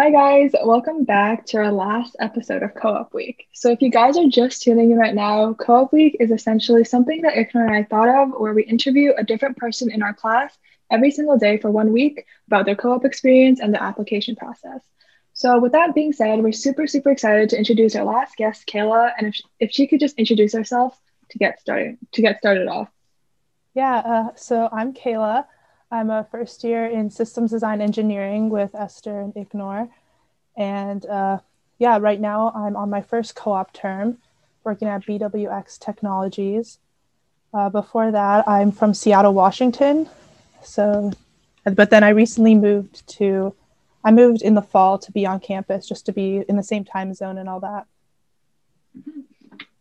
Hi, guys. Welcome back to our last episode of Co op Week. So, if you guys are just tuning in right now, Co op Week is essentially something that Iknor and I thought of where we interview a different person in our class every single day for one week about their co op experience and the application process. So, with that being said, we're super, super excited to introduce our last guest, Kayla. And if, if she could just introduce herself to get started, to get started off. Yeah, uh, so I'm Kayla. I'm a first year in systems design engineering with Esther and Iknor. And uh, yeah, right now I'm on my first co op term working at BWX Technologies. Uh, before that, I'm from Seattle, Washington. So, but then I recently moved to, I moved in the fall to be on campus just to be in the same time zone and all that.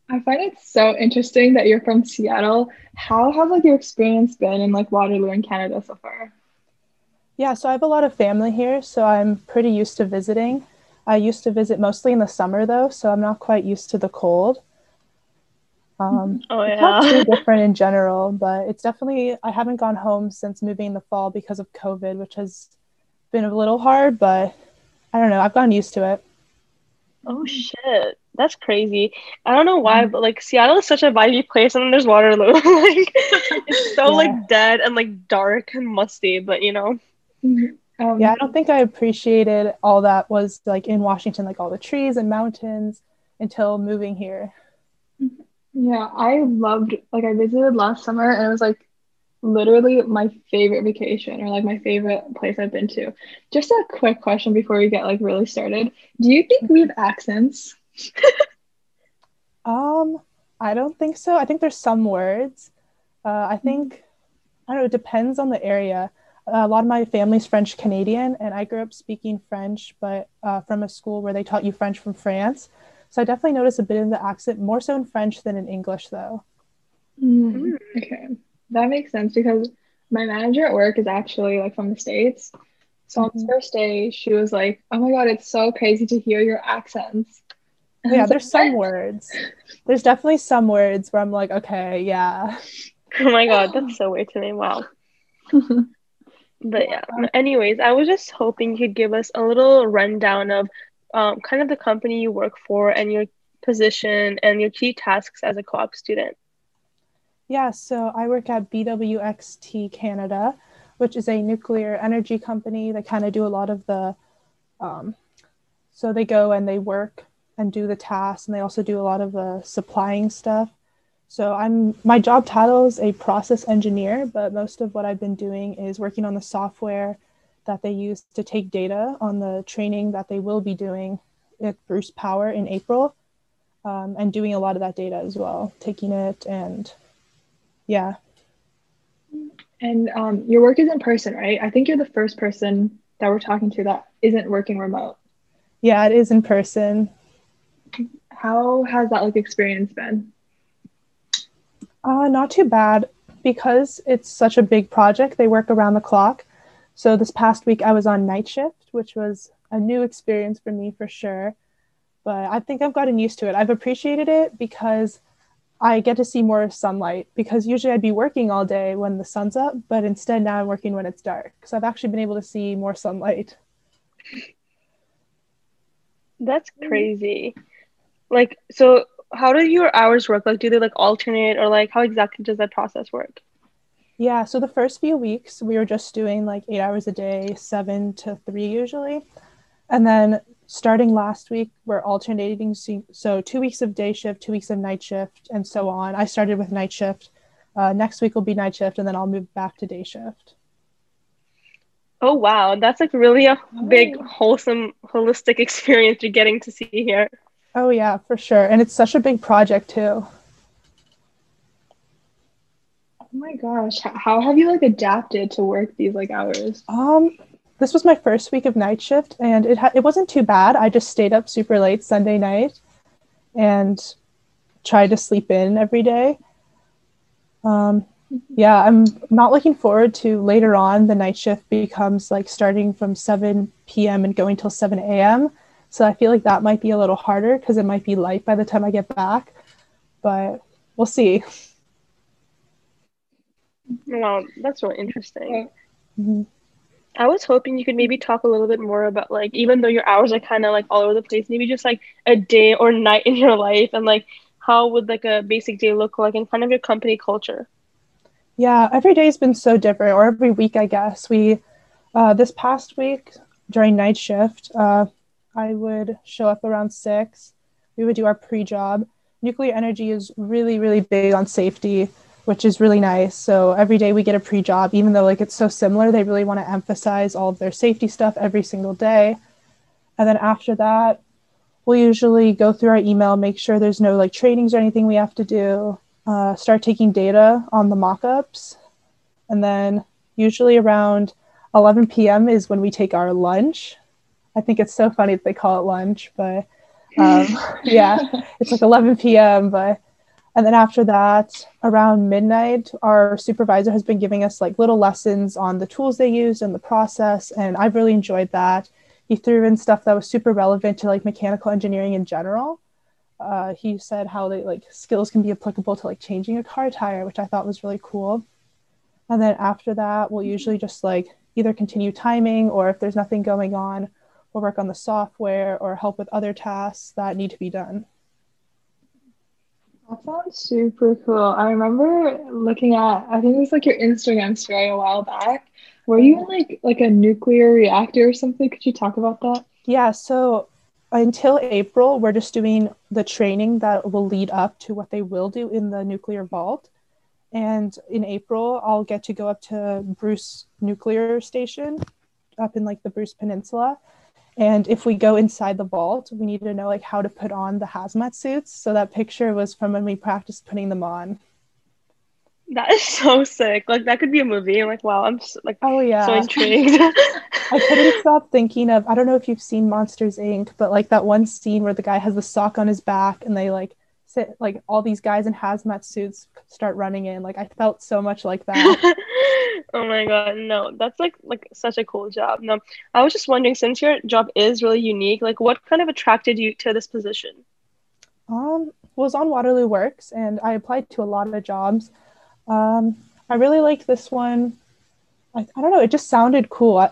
I find it so interesting that you're from Seattle. How has like your experience been in like Waterloo in Canada so far? Yeah, so I have a lot of family here, so I'm pretty used to visiting. I used to visit mostly in the summer though, so I'm not quite used to the cold. Um, oh yeah, it's not too different in general, but it's definitely I haven't gone home since moving in the fall because of COVID, which has been a little hard, but I don't know. I've gotten used to it. Oh shit. That's crazy. I don't know why, mm-hmm. but like Seattle is such a vibey place, and then there's Waterloo. like it's so yeah. like dead and like dark and musty, but you know. Mm-hmm. Um, yeah, I don't think I appreciated all that was like in Washington, like all the trees and mountains, until moving here. Mm-hmm. Yeah, I loved like I visited last summer, and it was like literally my favorite vacation or like my favorite place I've been to. Just a quick question before we get like really started. Do you think we have accents? um, I don't think so. I think there's some words. Uh, I think I don't know. It depends on the area. Uh, a lot of my family's French Canadian, and I grew up speaking French, but uh, from a school where they taught you French from France. So I definitely noticed a bit of the accent, more so in French than in English, though. Mm, okay, that makes sense because my manager at work is actually like from the states. So on the mm-hmm. first day, she was like, "Oh my god, it's so crazy to hear your accents." Yeah, there's some words. There's definitely some words where I'm like, okay, yeah. Oh my god, that's so weird to me. Wow. but yeah. Anyways, I was just hoping you could give us a little rundown of um, kind of the company you work for and your position and your key tasks as a co-op student. Yeah, so I work at BWXT Canada, which is a nuclear energy company that kind of do a lot of the um, so they go and they work and do the tasks and they also do a lot of the supplying stuff. So i'm my job title is a process engineer but most of what i've been doing is working on the software that they use to take data on the training that they will be doing at bruce power in april um, and doing a lot of that data as well taking it and yeah. And um, your work is in person right? I think you're the first person that we're talking to that isn't working remote. Yeah it is in person how has that like experience been? Uh, not too bad because it's such a big project. They work around the clock. So this past week I was on night shift, which was a new experience for me for sure. But I think I've gotten used to it. I've appreciated it because I get to see more sunlight because usually I'd be working all day when the sun's up, but instead now I'm working when it's dark. So I've actually been able to see more sunlight. That's crazy. Like, so how do your hours work? Like, do they like alternate or like how exactly does that process work? Yeah, so the first few weeks we were just doing like eight hours a day, seven to three usually. And then starting last week, we're alternating. So two weeks of day shift, two weeks of night shift, and so on. I started with night shift. Uh, next week will be night shift, and then I'll move back to day shift. Oh wow, that's like really a big, wholesome, holistic experience you're getting to see here. Oh yeah, for sure. And it's such a big project too. Oh my gosh, how have you like adapted to work these like hours? Um this was my first week of night shift and it ha- it wasn't too bad. I just stayed up super late Sunday night and tried to sleep in every day. Um yeah, I'm not looking forward to later on the night shift becomes like starting from 7 p.m. and going till 7 a.m. So I feel like that might be a little harder because it might be light by the time I get back, but we'll see. Well, that's really interesting. Mm-hmm. I was hoping you could maybe talk a little bit more about like even though your hours are kind of like all over the place, maybe just like a day or night in your life and like how would like a basic day look like and kind of your company culture. Yeah, every day's been so different, or every week, I guess. We uh, this past week during night shift, uh, I would show up around six. We would do our pre-job. Nuclear energy is really, really big on safety which is really nice. So every day we get a pre-job, even though like it's so similar, they really want to emphasize all of their safety stuff every single day. And then after that, we'll usually go through our email, make sure there's no like trainings or anything we have to do, uh, start taking data on the mock-ups. And then usually around 11 p.m. is when we take our lunch. I think it's so funny that they call it lunch, but um, yeah, it's like 11 p.m. But and then after that, around midnight, our supervisor has been giving us like little lessons on the tools they used and the process. And I've really enjoyed that. He threw in stuff that was super relevant to like mechanical engineering in general. Uh, he said how they like skills can be applicable to like changing a car tire, which I thought was really cool. And then after that, we'll usually just like either continue timing or if there's nothing going on, we'll work on the software or help with other tasks that need to be done. That sounds super cool. I remember looking at I think it was like your Instagram story a while back. Were you in like like a nuclear reactor or something? Could you talk about that? Yeah, so until April, we're just doing the training that will lead up to what they will do in the nuclear vault. And in April, I'll get to go up to Bruce Nuclear Station up in like the Bruce Peninsula and if we go inside the vault, we need to know like how to put on the hazmat suits. So that picture was from when we practiced putting them on. That is so sick. Like that could be a movie. I'm like, wow, I'm so, like, oh yeah, so intrigued. I couldn't stop thinking of. I don't know if you've seen Monsters Inc., but like that one scene where the guy has the sock on his back and they like sit like all these guys in hazmat suits start running in. Like I felt so much like that. oh my god, no, that's like like such a cool job. No, I was just wondering, since your job is really unique, like what kind of attracted you to this position? Um, was on Waterloo Works, and I applied to a lot of jobs. Um, I really liked this one. I, I don't know, it just sounded cool. I,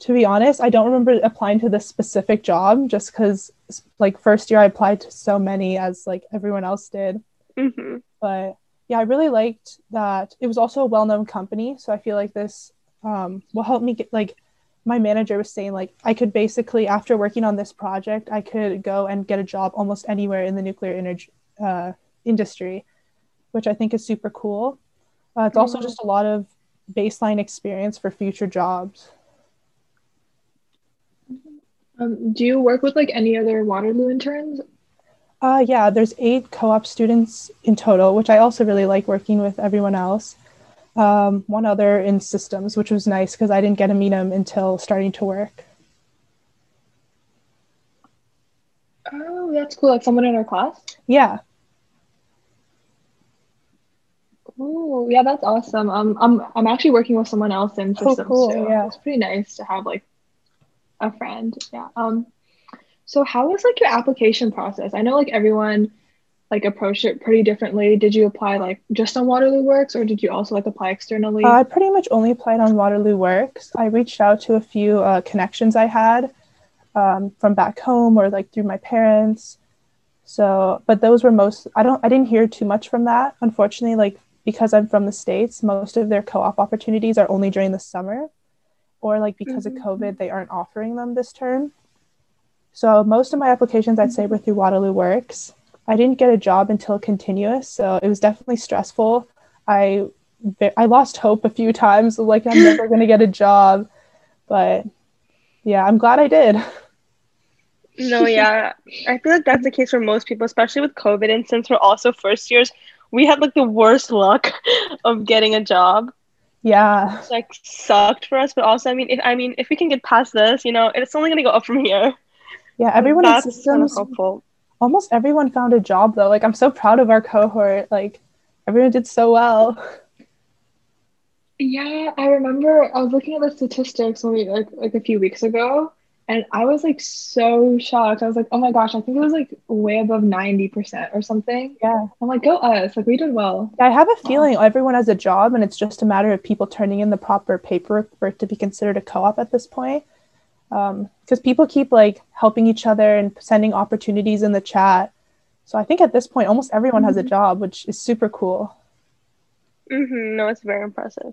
to be honest, I don't remember applying to this specific job just because, like, first year I applied to so many as like everyone else did. Mm-hmm. But yeah, I really liked that. It was also a well known company. So I feel like this um, will help me get like my manager was saying like I could basically after working on this project I could go and get a job almost anywhere in the nuclear energy uh, industry, which I think is super cool. Uh, it's also just a lot of baseline experience for future jobs. Um, do you work with like any other Waterloo interns? Uh, yeah, there's eight co-op students in total, which I also really like working with everyone else. Um, one other in systems, which was nice because I didn't get to meet him until starting to work. Oh, that's cool. Like someone in our class? Yeah. Oh, yeah, that's awesome. Um, I'm I'm actually working with someone else in systems oh, cool. too. Yeah, it's pretty nice to have like a friend. Yeah. Um, so how was like your application process? I know like everyone like approached it pretty differently. Did you apply like just on Waterloo Works or did you also like apply externally? Uh, I pretty much only applied on Waterloo Works. I reached out to a few uh, connections I had um, from back home or like through my parents. So, but those were most. I don't. I didn't hear too much from that. Unfortunately, like because I'm from the states, most of their co-op opportunities are only during the summer or like because mm-hmm. of COVID, they aren't offering them this term. So most of my applications, I'd say, were through Waterloo Works. I didn't get a job until continuous, so it was definitely stressful. I I lost hope a few times, like I'm never going to get a job, but yeah, I'm glad I did. No, yeah, I feel like that's the case for most people, especially with COVID. And since we're also first years, we had like the worst luck of getting a job yeah. It's, like sucked for us but also i mean if i mean if we can get past this you know it's only going to go up from here. Yeah everyone That's in systems kind of almost everyone found a job though. Like i'm so proud of our cohort. Like everyone did so well. Yeah i remember i was looking at the statistics only like like a few weeks ago And I was like so shocked. I was like, oh my gosh, I think it was like way above 90% or something. Yeah. I'm like, go us. Like, we did well. I have a feeling everyone has a job and it's just a matter of people turning in the proper paperwork for it to be considered a co op at this point. Because um, people keep like helping each other and sending opportunities in the chat. So I think at this point, almost everyone mm-hmm. has a mm-hmm. job, which is super cool. Mm-hmm. No, it's very impressive.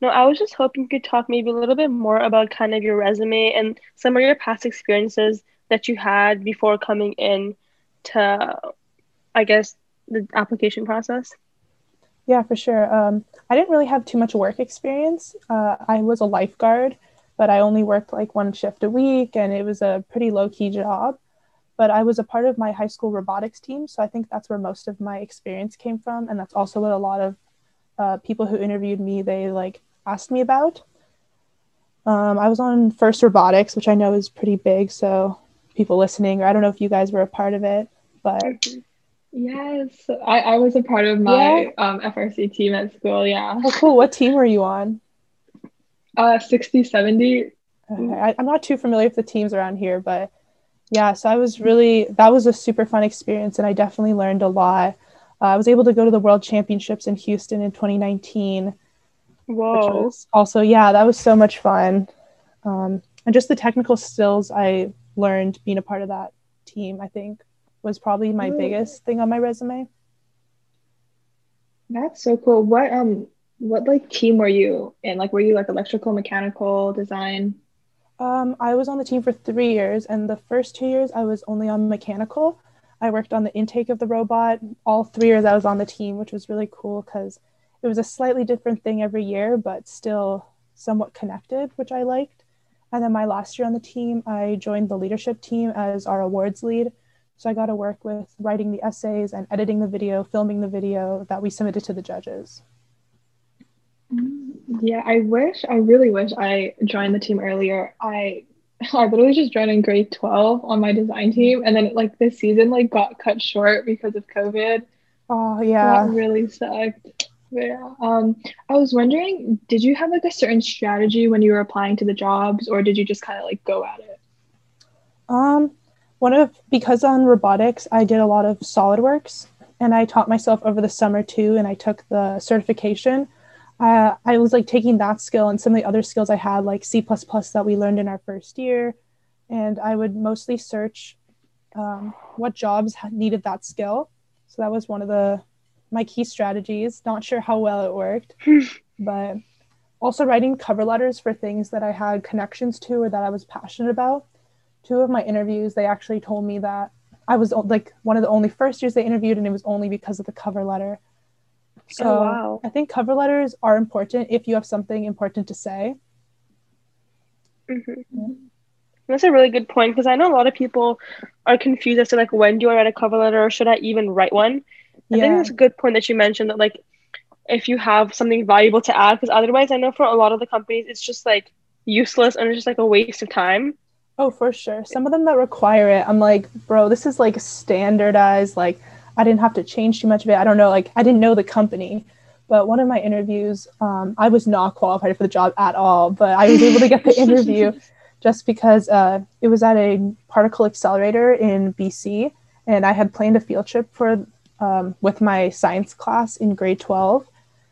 No, I was just hoping you could talk maybe a little bit more about kind of your resume and some of your past experiences that you had before coming in to, I guess, the application process. Yeah, for sure. Um, I didn't really have too much work experience. Uh, I was a lifeguard, but I only worked like one shift a week, and it was a pretty low key job. But I was a part of my high school robotics team, so I think that's where most of my experience came from, and that's also what a lot of uh, people who interviewed me they like asked me about. Um, I was on First Robotics, which I know is pretty big. So people listening, or I don't know if you guys were a part of it, but yes, I, I was a part of my yeah. um, FRC team at school. Yeah. Oh, cool. What team were you on? Uh, 60, 70. Okay. I, I'm not too familiar with the teams around here, but yeah, so I was really, that was a super fun experience, and I definitely learned a lot. Uh, I was able to go to the World Championships in Houston in 2019 Whoa. also, yeah, that was so much fun. Um, and just the technical skills I learned being a part of that team, I think, was probably my Ooh. biggest thing on my resume. That's so cool. What um what like team were you in? Like were you like electrical, mechanical, design? Um, I was on the team for three years, and the first two years I was only on mechanical. I worked on the intake of the robot. All three years I was on the team, which was really cool because it was a slightly different thing every year, but still somewhat connected, which I liked. And then my last year on the team, I joined the leadership team as our awards lead. So I got to work with writing the essays and editing the video, filming the video that we submitted to the judges. Yeah, I wish, I really wish I joined the team earlier. I I literally just joined in grade 12 on my design team and then like this season like got cut short because of COVID. Oh yeah. That really sucked. Yeah. Um, I was wondering, did you have like a certain strategy when you were applying to the jobs, or did you just kind of like go at it? Um, one of because on robotics, I did a lot of SolidWorks, and I taught myself over the summer too, and I took the certification. Uh, I was like taking that skill and some of the other skills I had, like C that we learned in our first year, and I would mostly search um, what jobs needed that skill. So that was one of the my key strategies. Not sure how well it worked, but also writing cover letters for things that I had connections to or that I was passionate about. Two of my interviews, they actually told me that I was like one of the only first years they interviewed, and it was only because of the cover letter. So oh, wow. I think cover letters are important if you have something important to say. Mm-hmm. Yeah. That's a really good point because I know a lot of people are confused as to like when do I write a cover letter or should I even write one? I yeah. think that's a good point that you mentioned that like if you have something valuable to add, because otherwise I know for a lot of the companies it's just like useless and it's just like a waste of time. Oh, for sure. Some of them that require it, I'm like, bro, this is like standardized. Like, I didn't have to change too much of it. I don't know. Like, I didn't know the company, but one of my interviews, um, I was not qualified for the job at all, but I was able to get the interview just because uh, it was at a particle accelerator in BC, and I had planned a field trip for um, with my science class in grade 12.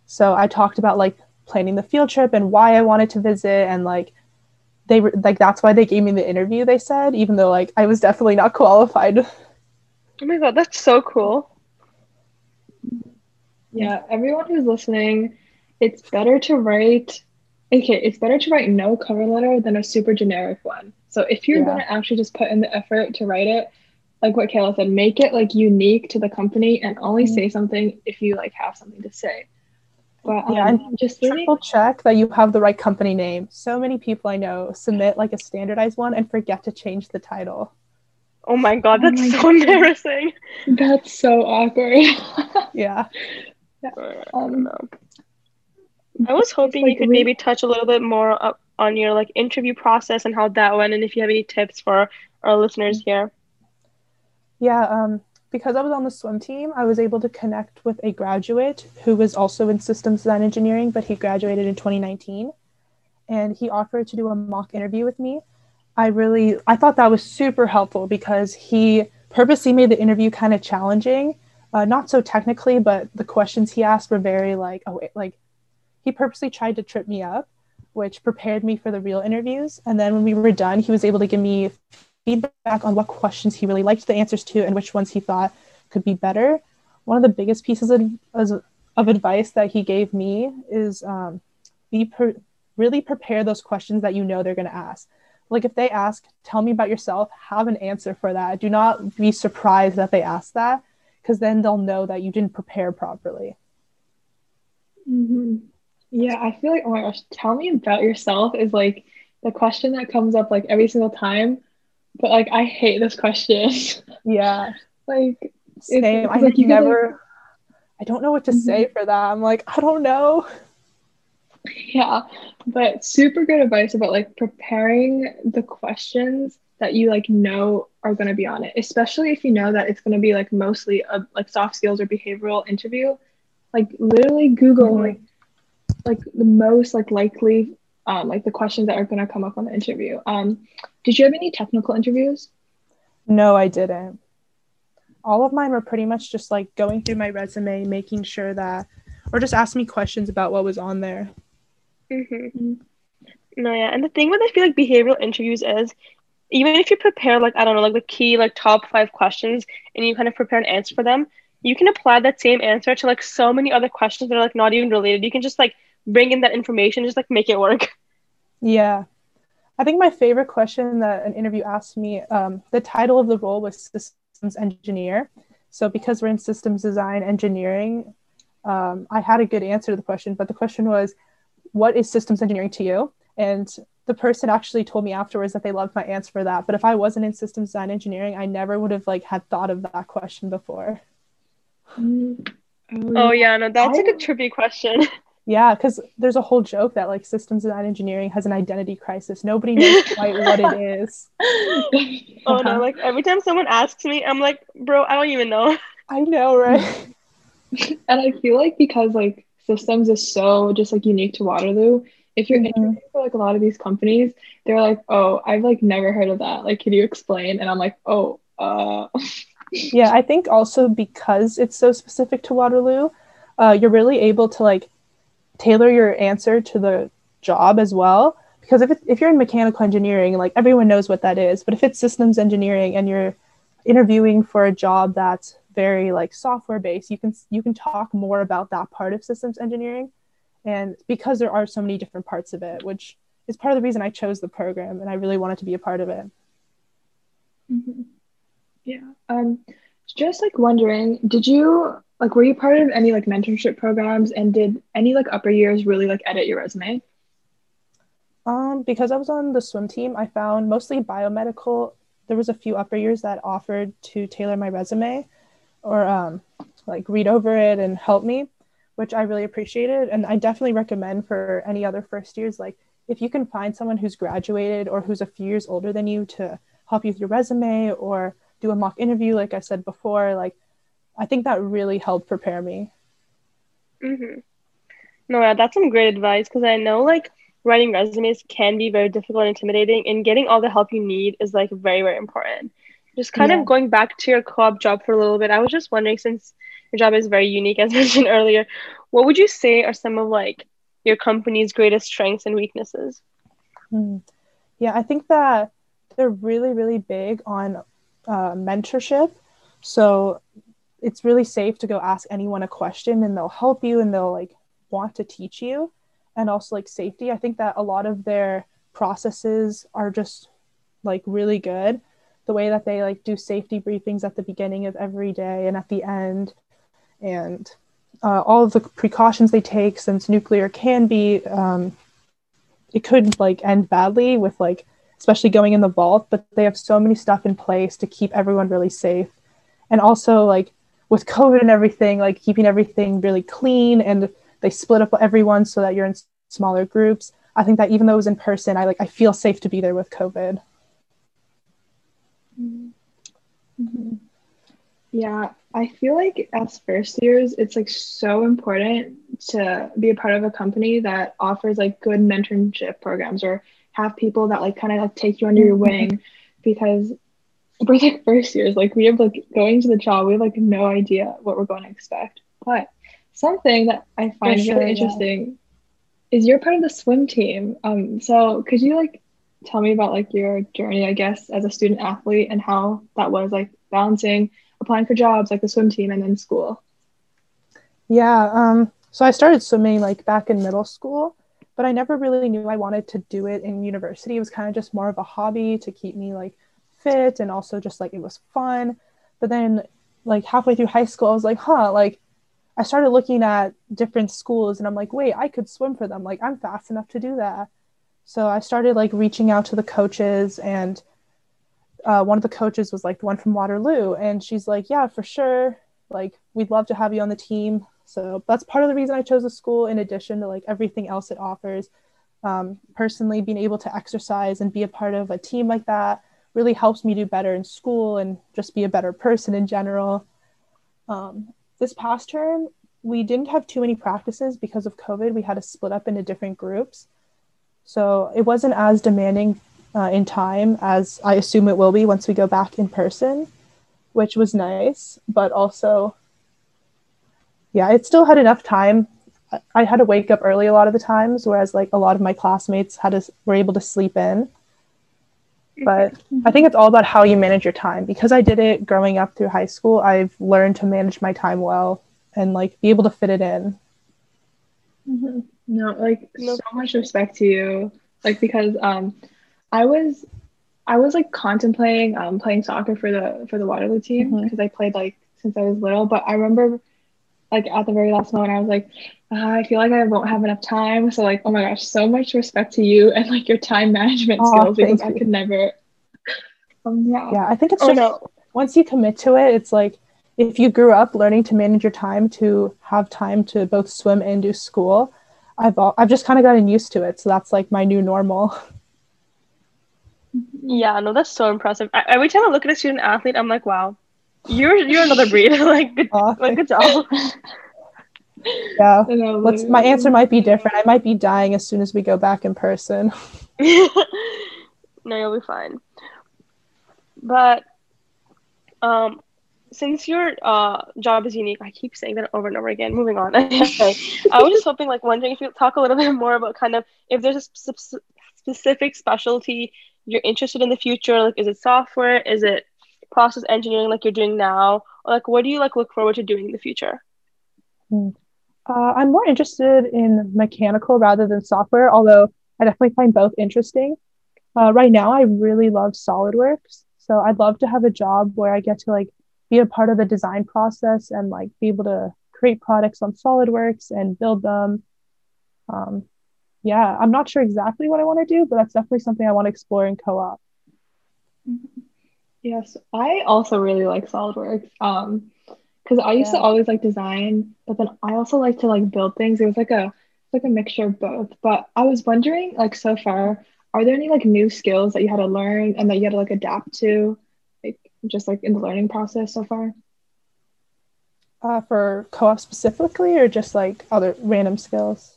So I talked about like planning the field trip and why I wanted to visit and like they were like that's why they gave me the interview they said even though like I was definitely not qualified. Oh my god, that's so cool. Yeah, everyone who's listening, it's better to write okay, it's better to write no cover letter than a super generic one. So if you're yeah. going to actually just put in the effort to write it, like what Kayla said, make it like unique to the company and only mm-hmm. say something if you like have something to say. But um, yeah, and just triple check that you have the right company name. So many people I know submit like a standardized one and forget to change the title. Oh my god, that's oh my so god. embarrassing. That's so awkward. yeah. yeah. Um, I was hoping like, you could we... maybe touch a little bit more up on your like interview process and how that went, and if you have any tips for our listeners here. Yeah, um, because I was on the swim team, I was able to connect with a graduate who was also in systems design engineering, but he graduated in 2019. And he offered to do a mock interview with me. I really I thought that was super helpful because he purposely made the interview kind of challenging, uh, not so technically, but the questions he asked were very like oh wait, like he purposely tried to trip me up, which prepared me for the real interviews. And then when we were done, he was able to give me feedback on what questions he really liked the answers to and which ones he thought could be better. One of the biggest pieces of, of advice that he gave me is um, be per- really prepare those questions that you know they're going to ask. Like if they ask, tell me about yourself, have an answer for that. Do not be surprised that they ask that because then they'll know that you didn't prepare properly. Mm-hmm. Yeah, I feel like, oh my gosh, tell me about yourself is like the question that comes up like every single time. But like, I hate this question. Yeah. like, same. I like, you never, like... I don't know what to mm-hmm. say for that. I'm like, I don't know. Yeah, but super good advice about like preparing the questions that you like know are going to be on it, especially if you know that it's going to be like mostly a like soft skills or behavioral interview. Like literally Google mm-hmm. like like the most like likely um, like the questions that are going to come up on the interview. Um, did you have any technical interviews? No, I didn't. All of mine were pretty much just like going through my resume, making sure that, or just ask me questions about what was on there. Mm-hmm. No, yeah, and the thing with I feel like behavioral interviews is, even if you prepare like I don't know like the key like top five questions and you kind of prepare an answer for them, you can apply that same answer to like so many other questions that are like not even related. You can just like bring in that information, just like make it work. Yeah. I think my favorite question that an interview asked me, um, the title of the role was systems engineer. So because we're in systems design engineering, um, I had a good answer to the question, but the question was, what is systems engineering to you? And the person actually told me afterwards that they loved my answer for that. But if I wasn't in systems design engineering, I never would have like had thought of that question before. Mm. Oh yeah, no, that's I, like a trippy question. Yeah, because there's a whole joke that like systems design engineering has an identity crisis. Nobody knows quite what it is. Oh no, like every time someone asks me, I'm like, bro, I don't even know. I know, right? and I feel like because like systems is so just like unique to Waterloo, if you're mm-hmm. interviewing for like a lot of these companies, they're like, oh, I've like never heard of that. Like, can you explain? And I'm like, oh, uh yeah, I think also because it's so specific to Waterloo, uh, you're really able to like tailor your answer to the job as well. Because if, if you're in mechanical engineering like everyone knows what that is. But if it's systems engineering and you're interviewing for a job that's very like software based you can you can talk more about that part of systems engineering. And because there are so many different parts of it which is part of the reason i chose the program and i really wanted to be a part of it. Mm-hmm. yeah. Um just like wondering did you like were you part of any like mentorship programs and did any like upper years really like edit your resume? Um because i was on the swim team i found mostly biomedical. There was a few upper years that offered to tailor my resume or um like read over it and help me which i really appreciated. And i definitely recommend for any other first years like if you can find someone who's graduated or who's a few years older than you to help you with your resume or do a mock interview like i said before like I think that really helped prepare me. Mm-hmm. No, yeah, that's some great advice because I know like writing resumes can be very difficult and intimidating, and getting all the help you need is like very, very important. Just kind yeah. of going back to your co-op job for a little bit, I was just wondering since your job is very unique, as mentioned earlier, what would you say are some of like your company's greatest strengths and weaknesses? Mm. Yeah, I think that they're really, really big on uh, mentorship. So it's really safe to go ask anyone a question and they'll help you and they'll like want to teach you. And also like safety. I think that a lot of their processes are just like really good. The way that they like do safety briefings at the beginning of every day and at the end. And uh, all of the precautions they take since nuclear can be um, it could like end badly with like especially going in the vault but they have so many stuff in place to keep everyone really safe. And also like with COVID and everything, like keeping everything really clean and they split up everyone so that you're in smaller groups. I think that even though it was in person, I like I feel safe to be there with COVID. Mm-hmm. Yeah, I feel like as first years, it's like so important to be a part of a company that offers like good mentorship programs or have people that like kind of like take you under your Mm-hmm. wing because we're like first years, like we have like going to the job, we have like no idea what we're going to expect. But something that I find sure, really yeah. interesting is you're part of the swim team. Um, so could you like tell me about like your journey, I guess, as a student athlete and how that was like balancing applying for jobs like the swim team and then school? Yeah. Um, so I started swimming like back in middle school, but I never really knew I wanted to do it in university. It was kind of just more of a hobby to keep me like fit and also just like it was fun. But then like halfway through high school, I was like, huh, like I started looking at different schools and I'm like, wait, I could swim for them. Like I'm fast enough to do that. So I started like reaching out to the coaches and uh, one of the coaches was like the one from Waterloo and she's like, yeah, for sure. Like we'd love to have you on the team. So that's part of the reason I chose the school in addition to like everything else it offers. Um, personally, being able to exercise and be a part of a team like that really helps me do better in school and just be a better person in general. Um, this past term, we didn't have too many practices because of COVID. We had to split up into different groups. So it wasn't as demanding uh, in time as I assume it will be once we go back in person, which was nice. But also, yeah, it still had enough time. I- had to wake up early a lot of the times, whereas like a lot of my classmates had to were able to sleep in. But I think it's all about how you manage your time. Because I did it growing up through high school, I've learned to manage my time well and like be able to fit it in. Mhm. No, like No. so much respect to you. Like because um I was I was like contemplating um playing soccer for the for the Waterloo team Mhm. because I played like since I was little, but I remember like at the very last moment I was like "Ah, I feel like I won't have enough time. So like oh my gosh, so much respect to you and like your time management Aw, skills because thank I could never um yeah. Yeah, I think it's Oh just no. once you commit to it, it's like if you grew up learning to manage your time to have time to both swim and do school, I've al- I've just kind of gotten used to it. So that's like my new normal. Yeah, no, that's so impressive. I, every time I look at a student athlete, I'm like, wow, you're you're another breed. like, good, Aw, like, good job. Yeah. I know, Let's, my answer might be different. I might be dying as soon as we go back in person. no, you'll be fine. But um, since your uh job is unique, I keep saying that over and over again. Moving on. okay. I was just hoping, like, wondering if you talk a little bit more about kind of if there's a sp- specific specialty you're interested in the future. Like, is it software? Is it process engineering, like you're doing now? Or like, what do you like look forward to doing in the future? Uh, I'm more interested in mechanical rather than software, although I definitely find both interesting. Uh, right now, I really love SolidWorks, so I'd love to have a job where I get to like be a part of the design process and like be able to create products on SolidWorks and build them. Um, yeah, I'm not sure exactly what I want to do, but that's definitely something I want to explore in co-op. Yes, I also really like SolidWorks. Um, because I used to always like design, but then I also like to like build things. It was like a it's like a mixture of both. But I was wondering, like so far, are there any like new skills that you had to learn and that you had to like adapt to, like just like in the learning process so far? Uh, for co-op specifically, or just like other random skills?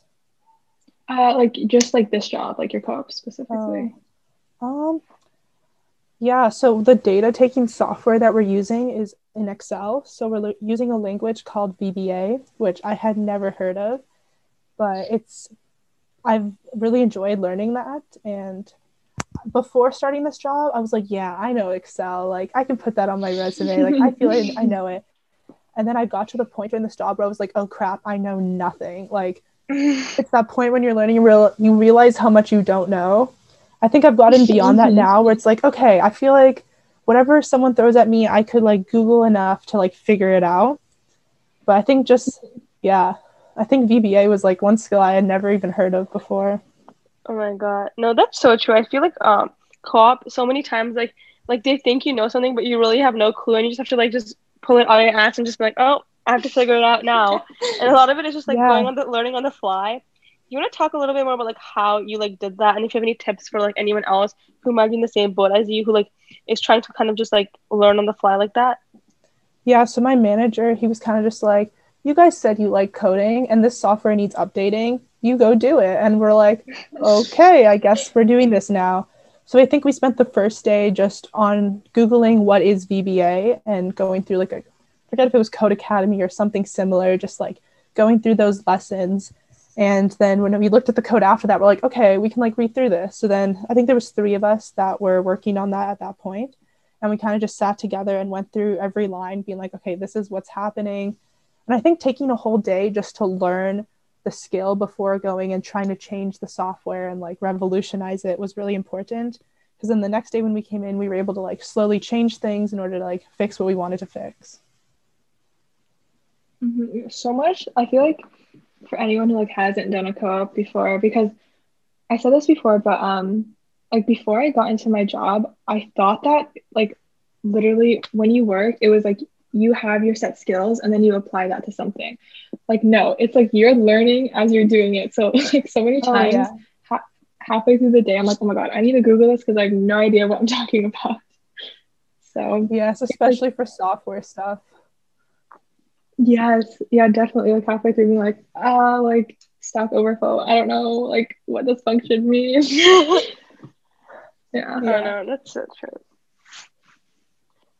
Uh, like just like this job, like your co-op specifically. Um, yeah, so the data taking software that we're using is in Excel. So we're li- using a language called VBA, which I had never heard of, but it's I've really enjoyed learning that. And before starting this job, I was like, yeah, I know Excel. Like I can put that on my resume. Like I feel like I know it. And then I got to the point during this job where I was like, oh crap, I know nothing. Like it's that point when you're learning you real you realize how much you don't know i think i've gotten beyond that now where it's like okay i feel like whatever someone throws at me i could like google enough to like figure it out but i think just yeah i think vba was like one skill i had never even heard of before Oh my god. No, that's so true. I feel like um co-op so many times like like they think you know something but you really have no clue and you just have to like just pull it out of your ass and just be like, "Oh, I have to figure it out now." and a lot of it is just like Yeah. going on the learning on the fly. You want to talk a little bit more about like how you like did that and if you have any tips for like anyone else who might be in the same boat as you who like is trying to kind of just like learn on the fly like that? yeah so my manager he was kind of just like you guys said you like coding and this software needs updating you go do it. And we're like, okay, I guess we're doing this now. So I think we spent the first day just on Googling what is VBA and going through like a, I forget if it was Codecademy or something similar, just like going through those lessons. And then when we looked at the code after that, we're like, okay, we can like read through this. So then I think there was three of us that were working on that at that point. And we kind of just sat together and went through every line, being like, okay, this is what's happening. And I think taking a whole day just to learn the skill before going and trying to change the software and like revolutionize it was really important because then the next day when we came in we were able to like slowly change things in order to like fix what we wanted to fix mm-hmm. so much i feel like for anyone who like hasn't done a co-op before because i said this before but um like before i got into my job i thought that like literally when you work it was like you have your set skills and then you apply that to something. Like, no, it's like you're learning as you're doing it. So, like, so many times, oh, yeah. ha- halfway through the day, I'm like, oh my God, I need to Google this because I have no idea what I'm talking about. So, yes, especially like, for software stuff. Yes, yeah, definitely. Like, halfway through, being like, ah, uh, like, Stack Overflow. I don't know, like, what this function means. yeah. yeah. Oh, no, that's so true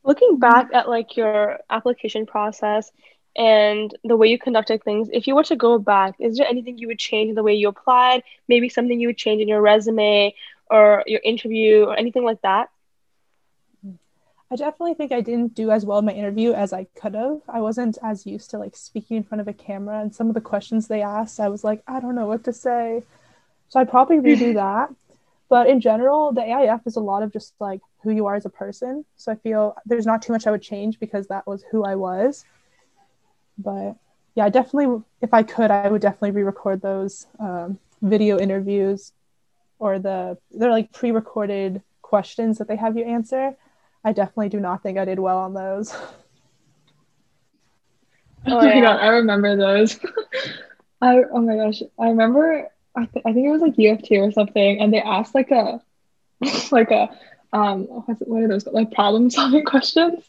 looking back at like your application process and the way you conducted things if you were to go back is there anything you would change in the way you applied maybe something you would change in your resume or your interview or anything like that i definitely think i didn't do as well in my interview as i could have i wasn't as used to like speaking in front of a camera and some of the questions they asked i was like i don't know what to say so i'd probably redo that but in general, the AIF is a lot of just like who you are as a person. So I feel there's not too much I would change because that was who I was. But yeah, definitely, if I could, I would definitely re-record those um, video interviews or the they're like pre-recorded questions that they have you answer. I definitely do not think I did well on those. Oh, my god, I remember those. I oh my gosh, I remember I, th- I think it was like UFT or something, and they asked like a like a um what's it, what are those like problem solving questions,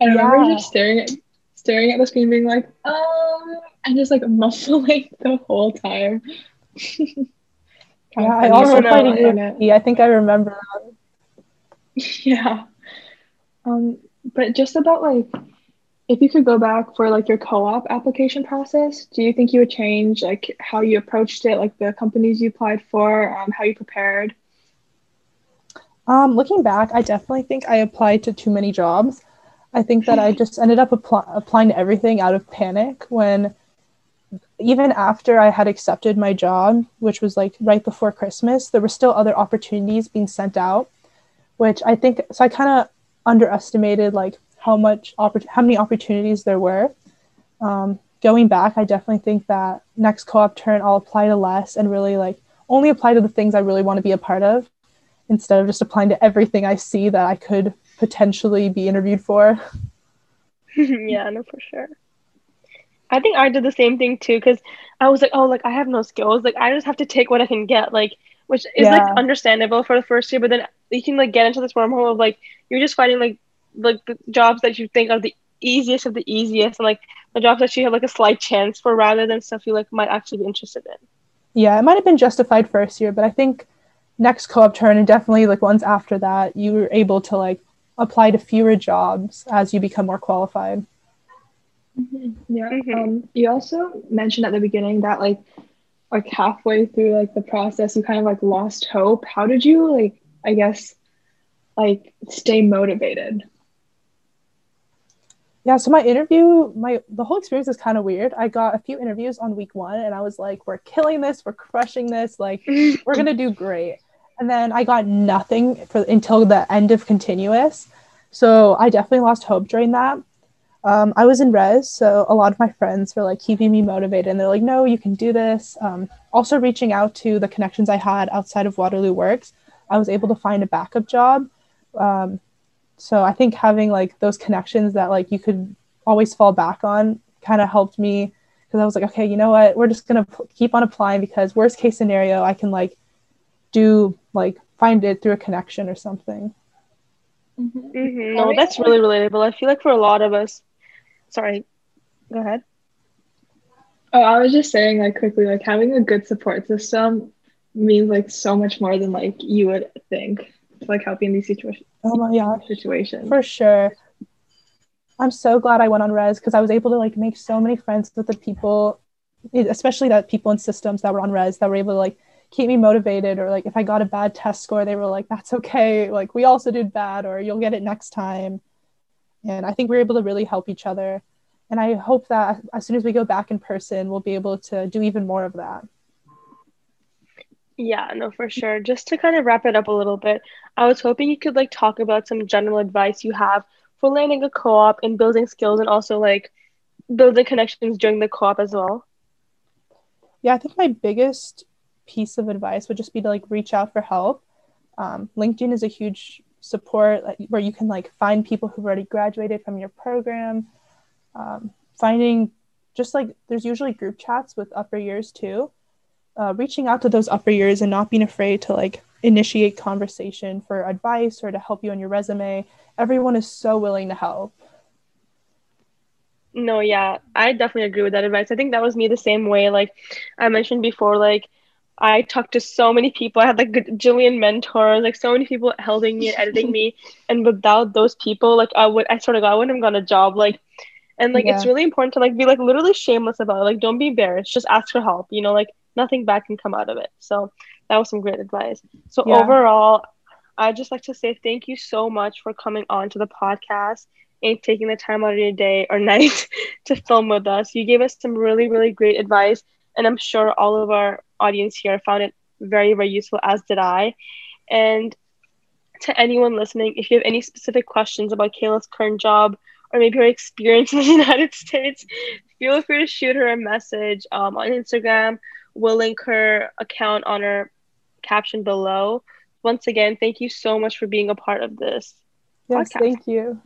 and yeah. I remember just staring at staring at the screen, being like um and just like muffling the whole time. yeah, I also played. Yeah, I think I remember that. yeah, um, but just about like if you could go back for like your co-op application process, do you think you would change like how you approached it, like the companies you applied for, um, how you prepared? Um, looking back, I definitely think I applied to too many jobs. I think that I just ended up applying to everything out of panic when even after I had accepted my job, which was like right before Christmas, there were still other opportunities being sent out, which I think so I kind of underestimated like how much oppor- how many opportunities there were. Um, going back, I definitely think that next co-op turn I'll apply to less and really like only apply to the things I really want to be a part of instead of just applying to everything I see that I could potentially be interviewed for. yeah, no, for sure. I think I did the same thing too because I was like, oh, like I have no skills. Like I just have to take what I can get. Like, which is yeah. like understandable for the first year, but then you can like get into this wormhole of like you're just finding like like the jobs that you think are the easiest of the easiest and like the jobs that you have like a slight chance for rather than stuff you like might actually be interested in yeah it might have been justified first year but i think next co-op turn and definitely like ones after that you were able to like apply to fewer jobs as you become more qualified mm-hmm. yeah mm-hmm. um, you also mentioned at the beginning that like like halfway through like the process you kind of like lost hope how did you like i guess like stay motivated. Yeah so my interview my the whole experience is kind of weird. I got a few interviews on week one and i was like we're killing this we're crushing this like we're gonna do great. And then i got nothing for until the end of continuous. So i definitely lost hope during that. Um, i was in res so a lot of my friends were like keeping me motivated and they're like no you can do this. Um, also reaching out to the connections i had outside of waterloo works i was able to find a backup job um, so I think having like those connections that like you could always fall back on kind of helped me because I was like, okay, you know what? We're just gonna p- keep on applying because worst case scenario, I can like do like find it through a connection or something. Mm-hmm. Mm-hmm. No, that's really relatable. I feel like for a lot of us, sorry, go ahead. Oh, I was just saying, like, quickly, like, having a good support system means, like, so much more than, like, you would think, like, helping these situations. Oh my gosh. Situations. For sure. I'm so glad I went on res because I was able to, like, make so many friends with the people, especially that people in systems that were on res that were able to, like, keep me motivated or like if i got a bad test score they were like that's okay like we also did bad or you'll get it next time and i think we are able to really help each other and i hope that as soon as we go back in person we'll be able to do even more of that yeah no for sure just to kind of wrap it up a little bit i was hoping you could like talk about some general advice you have for landing a co-op and building skills and also like building connections during the co-op as well yeah i think my biggest piece of advice would just be to like reach out for help. Um, LinkedIn is a huge support where you can like find people who've already graduated from your program. Um, finding just like there's usually group chats with upper years too. Uh, reaching out to those upper years and not being afraid to like initiate conversation for advice or to help you on your resume. Everyone is so willing to help. No, yeah, I definitely agree with that advice. I think that was me the same way. Like I mentioned before, like I talked to so many people. I had like a jillion mentors, like so many people helping me and editing me. And without those people, like I would, I sort of, I wouldn't have gotten a job. Like, and like yeah. it's really important to like be like literally shameless about it. Like, don't be embarrassed. Just ask for help. You know, like nothing bad can come out of it. So that was some great advice. So yeah. overall, I'd just like to say thank you so much for coming on to the podcast and taking the time out of your day or night to film with us. You gave us some really, really great advice. And I'm sure all of our audience here found it very, very useful, as did I. And to anyone listening, if you have any specific questions about Kayla's current job or maybe her experience in the United States, feel free to shoot her a message um, on Instagram. We'll link her account on her caption below. Once again, thank you so much for being a part of this. Yes, podcast. thank you.